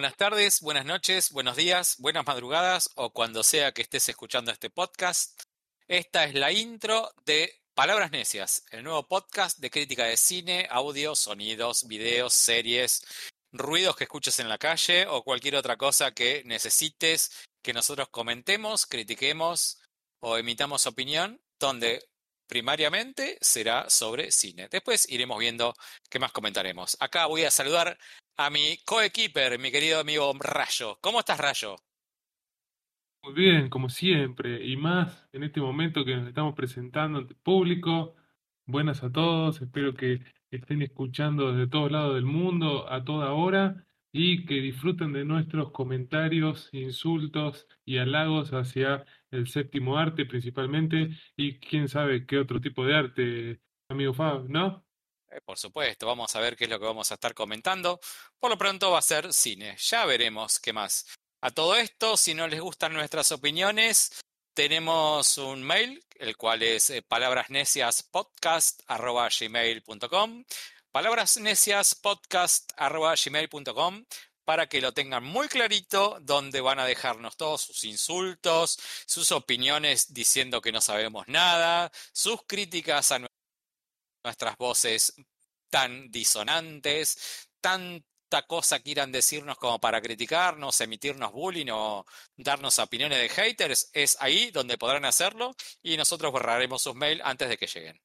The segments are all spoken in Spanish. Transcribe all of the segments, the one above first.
buenas tardes, buenas noches, buenos días, buenas madrugadas o cuando sea que estés escuchando este podcast. Esta es la intro de Palabras Necias, el nuevo podcast de crítica de cine, audio, sonidos, videos, series, ruidos que escuches en la calle o cualquier otra cosa que necesites que nosotros comentemos, critiquemos o emitamos opinión, donde primariamente será sobre cine. Después iremos viendo qué más comentaremos. Acá voy a saludar a mi coequiper, mi querido amigo Rayo. ¿Cómo estás, Rayo? Muy bien, como siempre, y más en este momento que nos estamos presentando ante público. Buenas a todos, espero que estén escuchando desde todos lados del mundo a toda hora y que disfruten de nuestros comentarios, insultos y halagos hacia el séptimo arte principalmente y quién sabe qué otro tipo de arte, amigo Fab, ¿no? Eh, por supuesto, vamos a ver qué es lo que vamos a estar comentando. Por lo pronto va a ser cine, ya veremos qué más. A todo esto, si no les gustan nuestras opiniones, tenemos un mail, el cual es eh, palabrasneciaspodcast.gmail.com para que lo tengan muy clarito, donde van a dejarnos todos sus insultos, sus opiniones diciendo que no sabemos nada, sus críticas a nuestras voces tan disonantes, tanta cosa quieran decirnos como para criticarnos, emitirnos bullying o darnos opiniones de haters, es ahí donde podrán hacerlo y nosotros borraremos sus mails antes de que lleguen.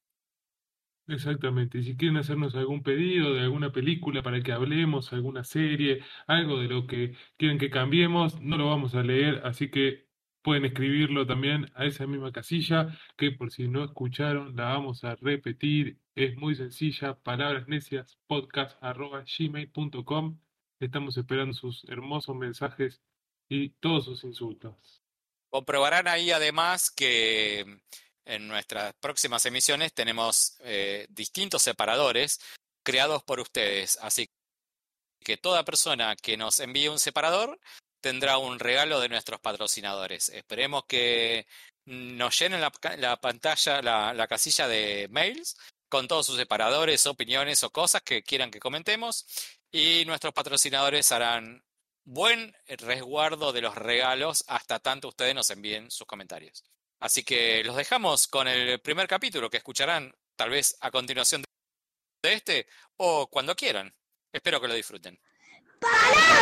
Exactamente, y si quieren hacernos algún pedido de alguna película para que hablemos, alguna serie, algo de lo que quieren que cambiemos, no lo vamos a leer, así que pueden escribirlo también a esa misma casilla, que por si no escucharon, la vamos a repetir, es muy sencilla, palabras necias, podcast arroba estamos esperando sus hermosos mensajes y todos sus insultos. Comprobarán ahí además que en nuestras próximas emisiones tenemos eh, distintos separadores creados por ustedes. Así que toda persona que nos envíe un separador tendrá un regalo de nuestros patrocinadores. Esperemos que nos llenen la, pantalla, la, la, casilla de mails con todos sus separadores, opiniones o cosas que quieran que comentemos. Y nuestros patrocinadores harán buen resguardo de los regalos hasta tanto ustedes nos envíen sus comentarios. Así que los dejamos con el primer capítulo que escucharán tal vez a continuación de este o cuando quieran. Espero que lo disfruten. ¡Palabras